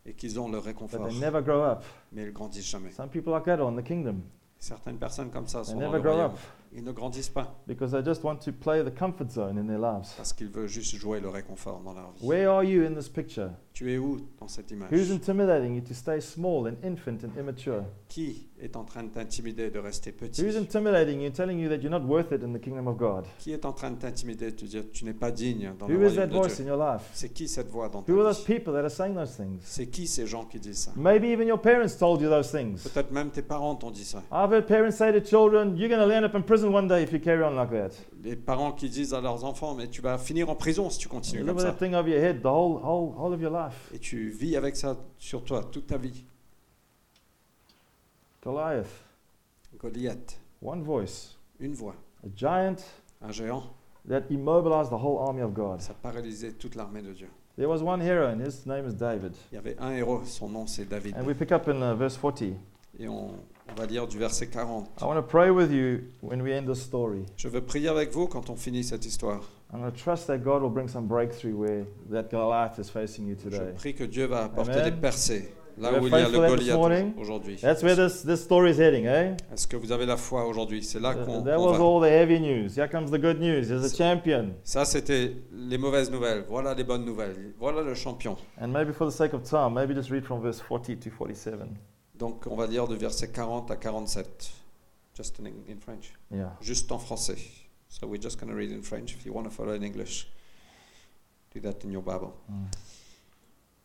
et qu'ils ont le but réconfort. they never grow up. Mais ils grandissent jamais. Some people like that are in the kingdom. Certaines personnes comme ça They sont dans never le grow up Ils ne grandissent pas because they just want to play the comfort zone in their lives. parce qu'ils veulent juste jouer le réconfort dans leur vie. Where are you in this picture? Tu es où dans cette image? Who's intimidating you to stay small and infant and immature? Qui est en train de t'intimider de rester petit? Who's intimidating you, telling you that you're not worth it in the kingdom of God? Qui est en train de t'intimider, de te dire tu n'es pas digne dans Who le is that de voice Dieu? in your life? C'est qui cette voix dans ta Who are those vie? people that are saying those things? C'est qui ces gens qui disent ça? Maybe even your parents told you those things. Peut-être même tes parents t'ont dit ça. I've heard parents say to children, You're going to end up in prison one day if you carry on like that. Les parents qui disent à leurs enfants mais tu vas finir en prison si tu continues comme ça. that thing over your head the whole, whole, whole of your life? Et tu vis avec ça sur toi toute ta vie. Goliath, Goliath, one voice, une voix, a giant un géant, that immobilized the whole army of God. ça paralysait toute l'armée de Dieu. There was one hero, and his name is David. Il y avait un héros, son nom c'est David. And we pick up in uh, verse 40. Et on, on va lire du verset 40. I want to pray with you when we end this story. Je veux prier avec vous quand on finit cette histoire. Going to trust that God will bring some breakthrough where that Goliath is facing you Je today. prie que Dieu va apporter Amen. des percées là We're où il y a le this Goliath aujourd'hui. That's where this, this story is heading, eh? Est-ce que vous avez la foi aujourd'hui? C'est là qu'on that was va. all the heavy news. Here comes the good news. There's a champion. Ça, c'était les mauvaises nouvelles. Voilà les bonnes nouvelles. Voilà le champion. And maybe for the sake of time, maybe just read from verse 40 to 47. Donc, on va lire de verset 40 à 47. Just in, in French. Yeah. Juste en français. So we're just going to read in French. If you want to follow in English, do that in your Bible. Mm.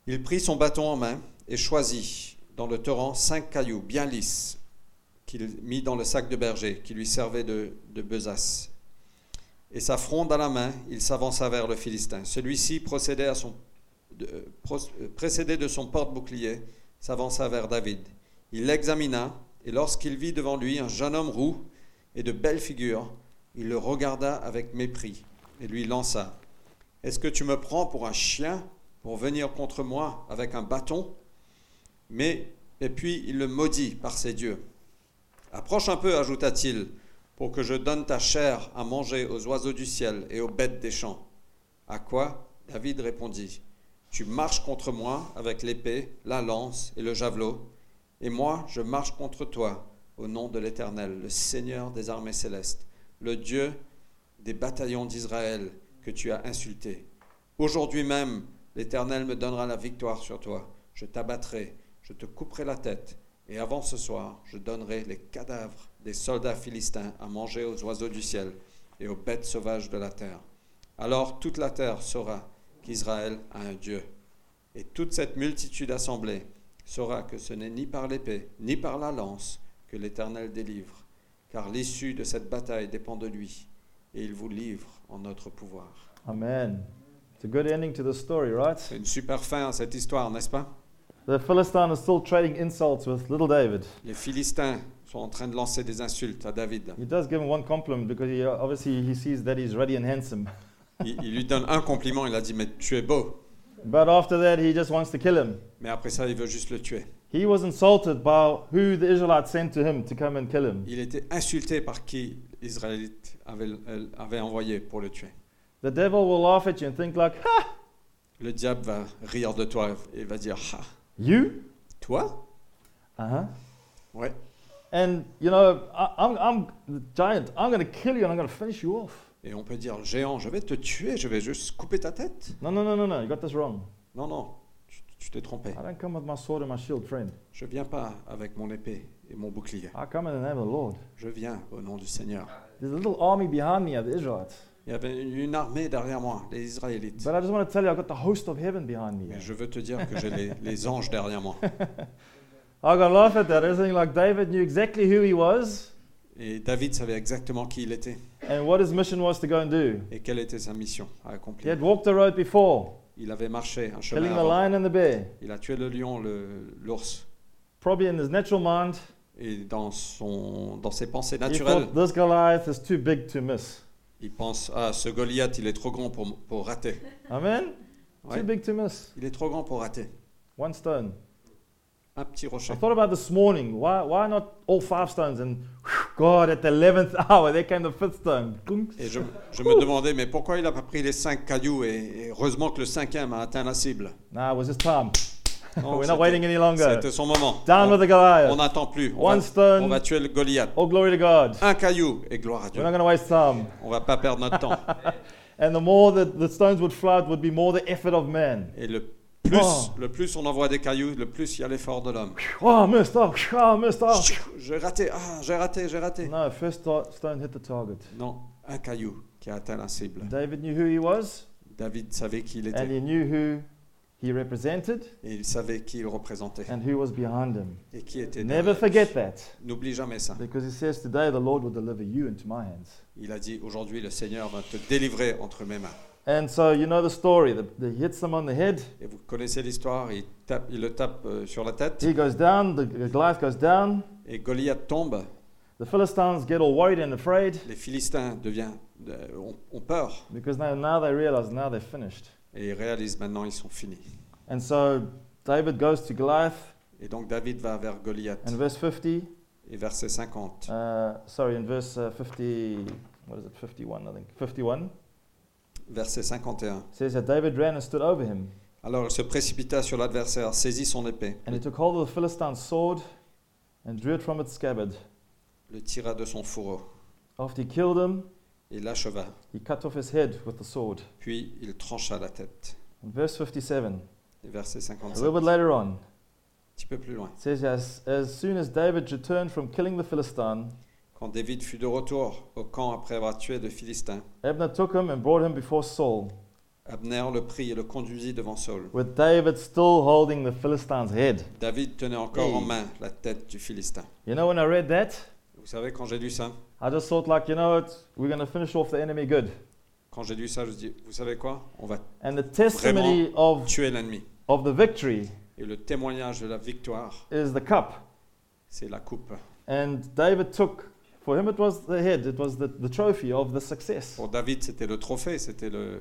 Il prit son bâton en main et choisit dans le torrent cinq cailloux bien lisses qu'il mit dans le sac de berger qui lui servait de, de besace. Et sa fronde à la main, il s'avança vers le Philistin. Celui-ci procédait à son, de- euh, pro- euh, précédé de son porte-bouclier, s'avança vers David. Il l'examina et lorsqu'il vit devant lui un jeune homme roux et de belle figure, il le regarda avec mépris et lui lança Est-ce que tu me prends pour un chien pour venir contre moi avec un bâton? Mais, et puis il le maudit par ses dieux. Approche un peu, ajouta-t-il, pour que je donne ta chair à manger aux oiseaux du ciel et aux bêtes des champs. À quoi David répondit Tu marches contre moi avec l'épée, la lance et le javelot, et moi je marche contre toi au nom de l'Éternel, le Seigneur des armées célestes, le Dieu des bataillons d'Israël que tu as insulté. Aujourd'hui même, l'Éternel me donnera la victoire sur toi. Je t'abattrai, je te couperai la tête, et avant ce soir, je donnerai les cadavres des soldats philistins à manger aux oiseaux du ciel et aux bêtes sauvages de la terre. Alors toute la terre saura qu'Israël a un Dieu. Et toute cette multitude assemblée saura que ce n'est ni par l'épée, ni par la lance que l'Éternel délivre, car l'issue de cette bataille dépend de lui. et il vous livre en notre pouvoir. Amen. It's a good ending to the story, right? C'est une super fin à cette histoire, n'est-ce pas? The Philistine is still trading insults with little David. Les Philistins sont en train de lancer des insultes à David. He does give him one compliment because he obviously he sees that he's ruddy and handsome. Il, il lui donne un compliment, il a dit, mais tu es beau. But after that, he just wants to kill him. Mais après ça, il veut juste le tuer. He was insulted by who the Israelites sent to him to come and kill him. Il était insulté par qui Israélite avait, avait envoyé pour le tuer. The devil will laugh at you and think like, ha, Le diable va rire de toi et va dire, ah, you? toi? Uh-huh. Ouais. And you know, I, I'm, I'm the giant. I'm going to kill you and I'm going to finish you off. Et on peut dire, géant, je vais te tuer, je vais juste couper ta tête. No, no, no, no, no. You got this wrong. Non, non, tu tu t'es trompé. I don't come with my sword and my shield, friend. Je viens pas avec mon épée et mon bouclier. I come in the name of the Lord. Je viens au nom du Seigneur. There's a little army behind me of the Israelites. Il y avait une armée derrière moi, les Israélites. But I just want to tell you, I've got the host of heaven behind me. Mais je veux te dire que j'ai les, les anges derrière moi. [laughs] I got to laugh at that. Everything like David knew exactly who he was Et David savait exactement qui il était and what his mission was to go and do. et quelle était sa mission à He accomplir. had walked the road before, Il avait marché un killing chemin the avant. lion and the bear. Il a tué le lion, le- l'ours. Probably in his natural mind, Et dans, son, dans ses pensées he naturelles, thought this Goliath is too big to miss. il pense Ah, ce Goliath, il est trop grand pour, pour rater. Amen? Ouais, Too big to miss. il est trop grand pour rater. One stone. Un petit rocher. I thought about this morning. Why, why not all five stones? And God, at the 11th [laughs] hour, there came the fifth stone. Et je, je me demandais, mais pourquoi il n'a pas pris les cinq cailloux et, et heureusement que le cinquième a atteint la cible? Nah, it was his time. Non, [laughs] We're not c'était- waiting any longer. C'était son moment. Down on with the Goliath. on n'attend plus. On One va, stone. on va tuer le Goliath. All glory to God. Un caillou et gloire à Dieu. We're not going to waste time. On va pas perdre notre temps. [laughs] And the more that the stones would fly, it would be more the effort of man. Et le plus, Oh. le plus on envoie des cailloux, le plus il y a l'effort de l'homme. Oh, missed. Oh, missed. J'ai raté, ah, j'ai raté, j'ai raté. No, first sto- stone hit the target. Non, un caillou qui a atteint la cible. David knew who he was, David savait qui il and était he knew who he represented et il savait qui il représentait and who was behind him. et qui était. Never derrière. forget that. N'oublie jamais ça. Because he says, Today the Lord will deliver you into my hands. Il a dit aujourd'hui le Seigneur va te délivrer entre mes mains. And so you know the story. The, the, he hits him on the head. Et vous connaissez l'histoire, il, tape, il le tape euh, sur la tête He goes down. The, the Goliath goes down. et Goliath tombe. The Philistines get all worried and afraid Les Philistins deviennent, euh, ont, ont peur because now, now they realize now they're finished. et ils réalisent maintenant ils sont finis. And so David goes to Goliath. Et donc David va vers Goliath. And verse 50, Et verset 50, uh, sorry, in verse uh, 50, what is it, 51, I think, 51, verset 51. says that David ran and stood over him. Alors il se précipita sur l'adversaire, saisit son épée, And he took hold of the Philistine's sword and drew it from its scabbard. le tira de son fourreau After he killed him, et l'acheva. he cut off his head with the sword. Puis il trancha la tête. In verse 57, Et verset a 57, little un bit later on, petit peu plus loin. it says, as, as soon as David returned from killing the Philistine, Quand David fut de retour au camp après avoir tué le Philistin, Abner took him and brought him before Saul, Abner le prit et le conduisit devant Saul. with David still holding the Philistine's head. David tenait encore en main la tête du Philistin. You know, when I read that, Vous savez, quand j'ai lu ça, I just thought, like, you know what, we're going to finish off the enemy good. quand j'ai lu ça, je me dis, vous savez quoi? On va And the testimony of, tuer l'ennemi. of the victory Et le témoignage de la victoire, is the cup. c'est la coupe. And David took, for him it was the head, it was the, the trophy of the success. Pour David, c'était le trophée, c'était le,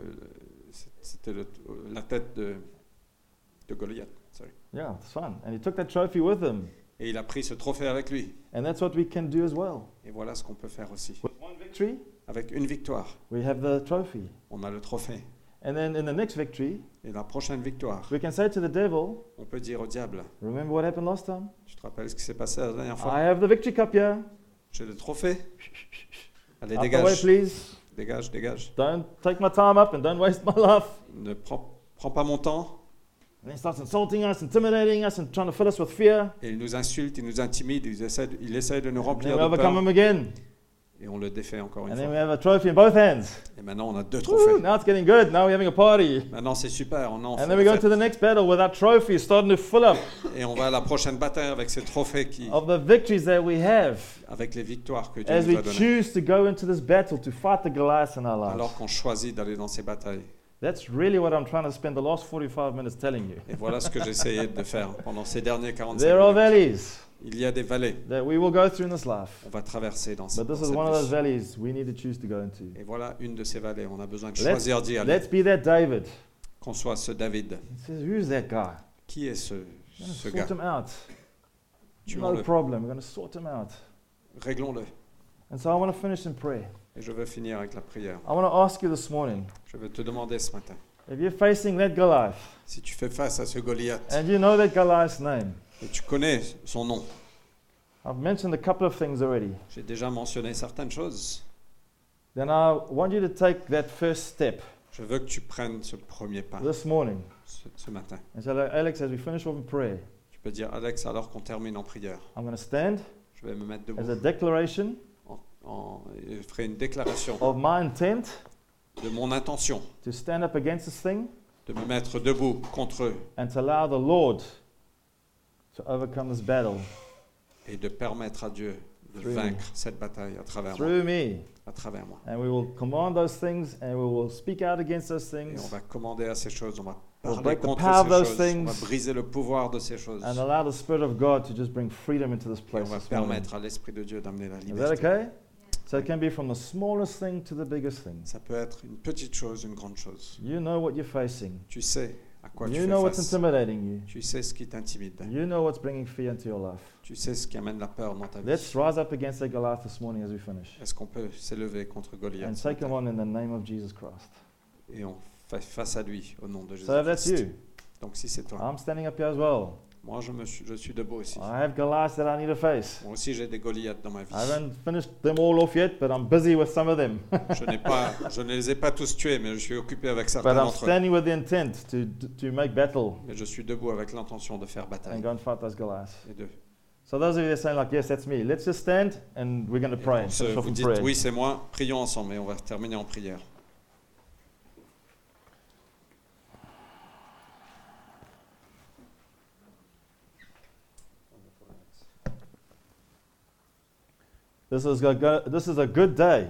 c'était la tête de, de Goliath. Sorry. Yeah, it's fun. And he took that trophy with him. Et il a pris ce trophée avec lui. And that's what we can do as well. Et voilà ce qu'on peut faire aussi. With one victory, Avec une victoire, we have the trophy. on a le trophée. And then in the next victory, Et la prochaine victoire, we can say to the devil, on peut dire au diable, Remember what happened last time? tu te rappelles ce qui s'est passé la dernière fois? I have the victory cup here. J'ai le trophée. Allez, Out the way, dégage, please. dégage, dégage. Don't take my time up and don't waste my life. Ne prends, prends pas mon temps. And he starts insulting us, intimidating us, and trying to fill us with fear. Et il nous insulte, il nous intimide, il essaie de, il essaie de nous remplir de peur. him again. Et on le défait encore une And then fois. we have a trophy in both hands. Et maintenant, on a deux Woo, trophées. now it's getting good. Now we're having a party. Maintenant, c'est super. On en fait And then we go la to the next battle with our trophy starting to fill up Et on va à la prochaine bataille avec ces trophées qui, of the victories that we have avec les victoires que Dieu as nous we a données. choose to go into this battle to fight the Goliath in our lives. Alors qu'on choisit d'aller dans ces batailles. That's really what I'm trying to spend the last 45 minutes telling you. Et voilà ce que j'essayais de faire pendant ces derniers 45 There are minutes. valleys Il y a des vallées. that we will go through in this life. On va traverser dans, ce- But this is cette one of those valleys we need to choose to go into. Et voilà une de ces vallées. On a besoin de Let's- choisir d'y aller. Let's be that David. Qu'on soit ce David. He says, Who's that guy? Qui est ce, We're going ce gars? sort him out. No Tuons-le. problem. We're going to sort him out. Réglons-le. And so I want to finish in prayer. Et je veux finir avec la prière. I want to ask you this morning Je veux te demander ce matin. if you're facing that Goliath Si tu fais face à ce Goliath and you know that Goliath's name, et tu connais son nom, I've mentioned a couple of things already. j'ai déjà mentionné certaines choses. Then I want you to take that first step Je veux que tu prennes ce premier pas this morning. ce, ce matin. And so, Alex, as we finish in prayer, Tu peux dire, Alex, alors qu'on termine en prière, I'm going to stand je vais me mettre as a debout. declaration En, en- je ferai une déclaration of my intent de mon intention to stand up against this thing de me mettre debout contre eux and to allow the Lord to overcome this battle et de permettre à Dieu de Through me. vaincre cette bataille à travers moi. through me. À travers moi. And we will command those things and we will speak out against those Et on things va commander à ces choses, on va We'll parler the contre ces choses, things. on va briser le pouvoir de ces choses. and allow the Spirit of God to just bring freedom into this Et on place. va permettre à l'Esprit de Dieu d'amener la Is that liberté. okay? So it can be from the smallest thing to the biggest thing. Ça peut être une petite chose, une grande chose. You know what you're facing. Tu sais à quoi tu You fais know what's face? intimidating you. Tu sais ce qui t'intimide. You know what's bringing fear into your life. Tu sais ce qui amène la peur dans ta vie. Let's rise up against Goliath this morning as we finish Est-ce qu'on peut s'élever contre Goliath and ce take him matin? on in the name of Jesus Christ. et on fait face à lui au nom de Jésus. So if that's you, Donc si c'est toi, I'm standing up here as well. Moi je, me suis, je suis debout aussi. I have Goliaths that I need to face. Moi aussi j'ai des Goliaths dans ma vie. I haven't finished them all off yet, but I'm busy with some of them. [laughs] Je, n'ai pas, je ne les ai pas tous tués, mais je suis occupé avec certains But I'm d'entre eux. standing with the intent to, to make battle Mais je suis debout avec l'intention de faire and bataille go and fight those Goliaths. et de So those of you that are saying like, yes, that's me, let's just stand and we're going to pray. vous dites prayer. oui, c'est moi, prions ensemble et on va terminer en prière. This is, a this is a good day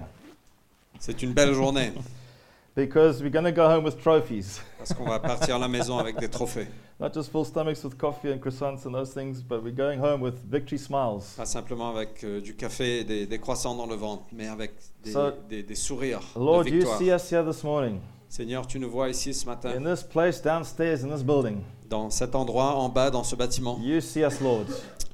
C'est une belle journée [laughs] because we're going to go home with trophies. parce qu'on va partir à la maison avec des trophées. [laughs] Not just full stomachs with coffee and croissants and those things, but we're going home with victory smiles. Pas simplement avec euh, du café et des, des croissants dans le ventre, mais avec des, So, des- des sourires Lord, de you victoire. see us here this morning Seigneur, tu nous vois ici ce matin, in this place downstairs in this building. dans cet endroit, en bas, dans ce bâtiment. You see us, Lord.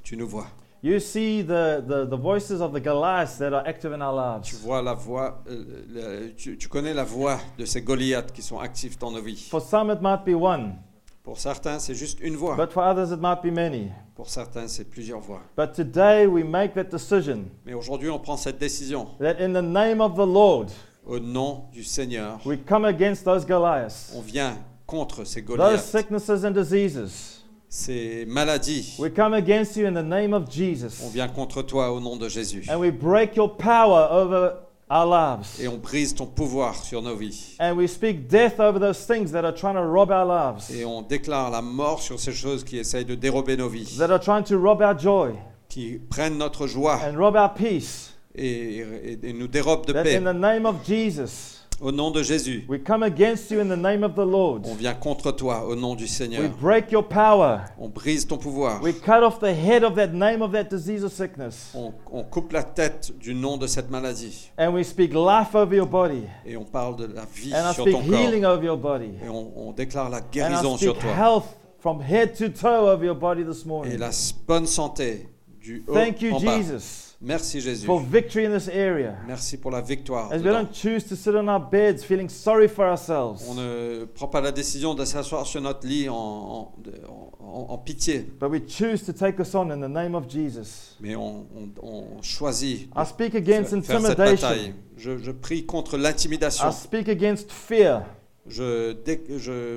Tu nous vois. You see the, the, the voices of the Goliaths that are active in our Tu lives. vois la voix, euh, le- tu, tu connais la voix de ces Goliaths qui sont actifs dans nos vies. For some, it might be one, Pour certains, c'est juste une voix. but for others, it might be many. Pour certains, c'est plusieurs voix. But today, we make that decision Mais aujourd'hui, on prend cette décision. that in the name of the Lord, Au nom du Seigneur, we come against those Goliaths, on vient contre ces those Goliaths, sicknesses and diseases. Ces maladies. We come against you in the name of Jesus. On vient contre toi au nom de Jésus. And we break your power over our lives. Et on brise ton pouvoir sur nos vies. And we speak death over those things that are trying to rob our lives, Et on déclare la mort sur ces choses qui essayent de dérober nos vies, that are trying to rob our joy qui prennent notre joie and rob our peace. et, et- et nous dérobent de That paix. in the name of Jesus, Au nom de Jésus, we come against you in the name of the Lord. on vient contre toi au nom du We Seigneur. break your power. On brise ton pouvoir. We cut off the head of that name of that disease or sickness. On, on coupe la tête du nom de cette maladie. And we speak life over your body. Et on parle de la vie And I sur speak ton corps. healing over your body. Et on, on déclare la And I guérison speak sur toi. health from head to toe over your body this Et la bonne santé du haut Thank you, en bas. Jesus, Merci Jésus. for victory in this area. Merci pour la victoire. As we don't choose to sit on our beds feeling sorry for ourselves, On ne prend pas la décision de s'asseoir sur notre lit en, en- de- en- en- en pitié, but we choose to take us on in the name of Jesus. mais on, on- on choisit I speak against intimidation. Je, je prie contre l'intimidation. I speak against fear. Je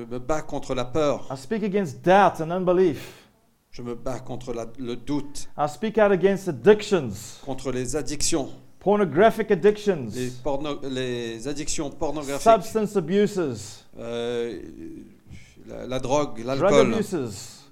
me bats contre la peur. I speak against doubt and unbelief. Je me bats contre la- le doute, I speak out against addictions, contre les addictions, pornographic addictions, les, porno- les addictions pornographiques, substance abuses, euh, la, la drogue, drug l'alcool, abuses,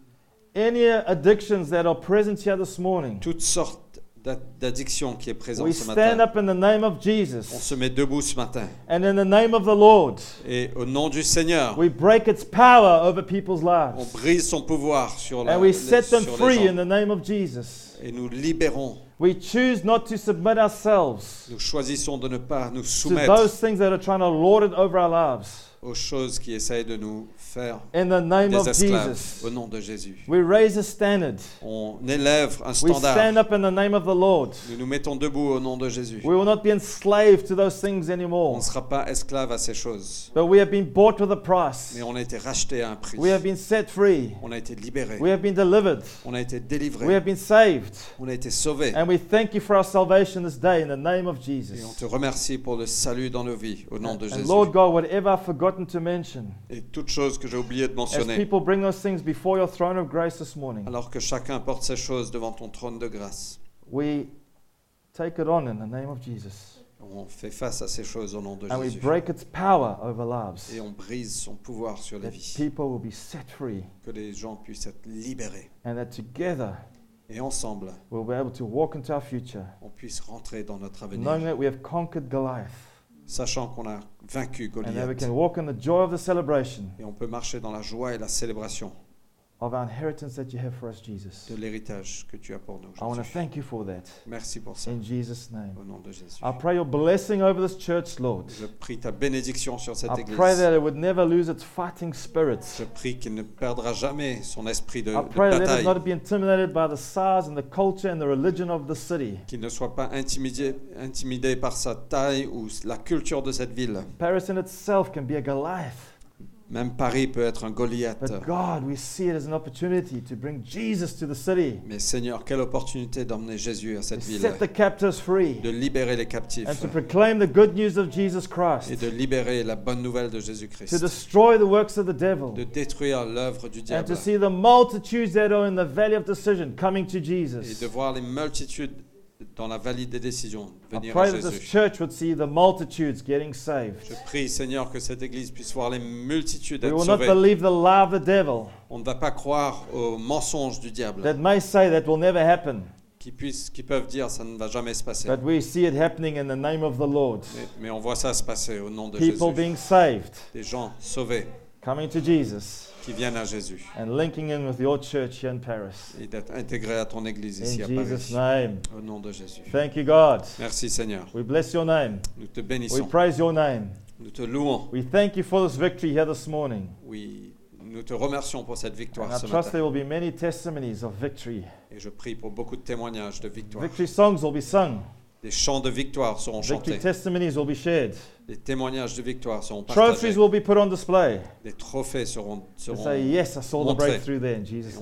any addictions that are present here this morning. toutes sortes d'a- d'addictions qui est présent We ce stand up in the name of On Jesus se met debout ce matin. and in the name of the Lord, Et au nom du Seigneur, we break its power over people's on lives brise son pouvoir sur, la, and we les- set them sur les free gens. in the name of Jesus. Et nous libérons. We choose not to submit ourselves Nous choisissons de ne pas nous to soumettre those things that are trying to lord it over our lives. aux choses qui essayent de nous faire In the name des of esclaves. Jesus, Au nom de Jésus. we raise a standard. On élève un We stand standard. up in the name of the Lord. Nous nous mettons debout au nom de Jésus. We will not be enslaved to those things On anymore. ne sera pas esclave à ces choses. But we have been bought with a price. Mais on a été racheté à un prix. We have been set free. On a été libéré. We have been delivered. On a été We délivré. have been saved. On a été sauvé. And we thank you for our salvation this day in the name of Et on Jesus. te remercie pour le salut dans nos vies au nom de And Jésus. Lord God, whatever I've forgotten to mention, Et toutes choses que j'ai oublié de as mentionner. people bring those things before your throne of grace this morning, Alors que chacun porte ces choses devant ton trône de grâce. we take it on in the name of Jesus. On fait face à ces choses au nom de And we Jésus. break its power over lives. Et on brise son pouvoir sur les That vies. people will be set free. Que les gens puissent être libérés. And that together Et ensemble, we'll be able to walk into our future, on puisse rentrer dans notre knowing avenir. that we have conquered Goliath. Sachant qu'on a vaincu And that we Goliath. can walk in the joy of the celebration Et on peut marcher dans la joie et la célébration of our inheritance that you have for us, Jesus. de l'héritage que tu as pour nous. I want to Jésus. thank you for that. Merci pour ça. In Jesus' name. Au nom de Jésus. I pray your blessing over this church, Lord. Je prie ta bénédiction sur cette I église. pray that it would never lose its fighting spirit. Je prie qu'il ne perdra jamais son esprit de, I de pray that it bataille, not be intimidated by the size and the culture and the religion of the city. qu'il ne soit pas intimidé, intimidé par sa taille ou la culture de cette ville. Paris in itself can be a Goliath. Même Paris peut être un Goliath. But God, we see it as an opportunity to bring Jesus to the city, Mais Seigneur, quelle opportunité d'emmener Jésus à to cette ville, set the captives free, de libérer les captifs. And to proclaim the good news of Jesus Christ, et de libérer la bonne nouvelle de to Jésus-Christ, destroy the works of the devil, de détruire l'œuvre du and diable. to see the multitudes that are in the valley of decision coming to et Jesus. de voir les multitudes dans la vallée des décisions I venir à pray that this Jésus. church would see the multitudes getting saved. Je prie, Seigneur, que cette église puisse voir les multitudes We être will not sauvées. believe the lie of the devil On ne va pas croire aux mensonges du diable that may say that will never happen, qui, puissent, qui peuvent dire ça ne va jamais se passer. but we see it happening in the name of the Lord. Mais, mais on voit ça se passer au nom de People Jésus. being saved, Des gens sauvés coming to Jesus, qui viennent à Jésus and linking in with your church here in Paris. et d'être intégrés à ton église ici In à Jesus' Paris. name. Au nom de Jésus. Thank you, God. Merci Seigneur. We bless your name. Nous te We bénissons. praise your name. Nous te louons. We thank you for this victory here this morning. Oui, nous te remercions pour cette And victoire I ce trust matin. there will be many testimonies of victory. Et je prie pour beaucoup de témoignages de victoire. Victory songs will be sung. Des chants de victoire seront Victory chantés. testimonies will be shared. Des témoignages de victoire seront Trophies partagés. will be put on display. Des trophées seront, seront say, yes, I saw the montrés. breakthrough there in Jesus'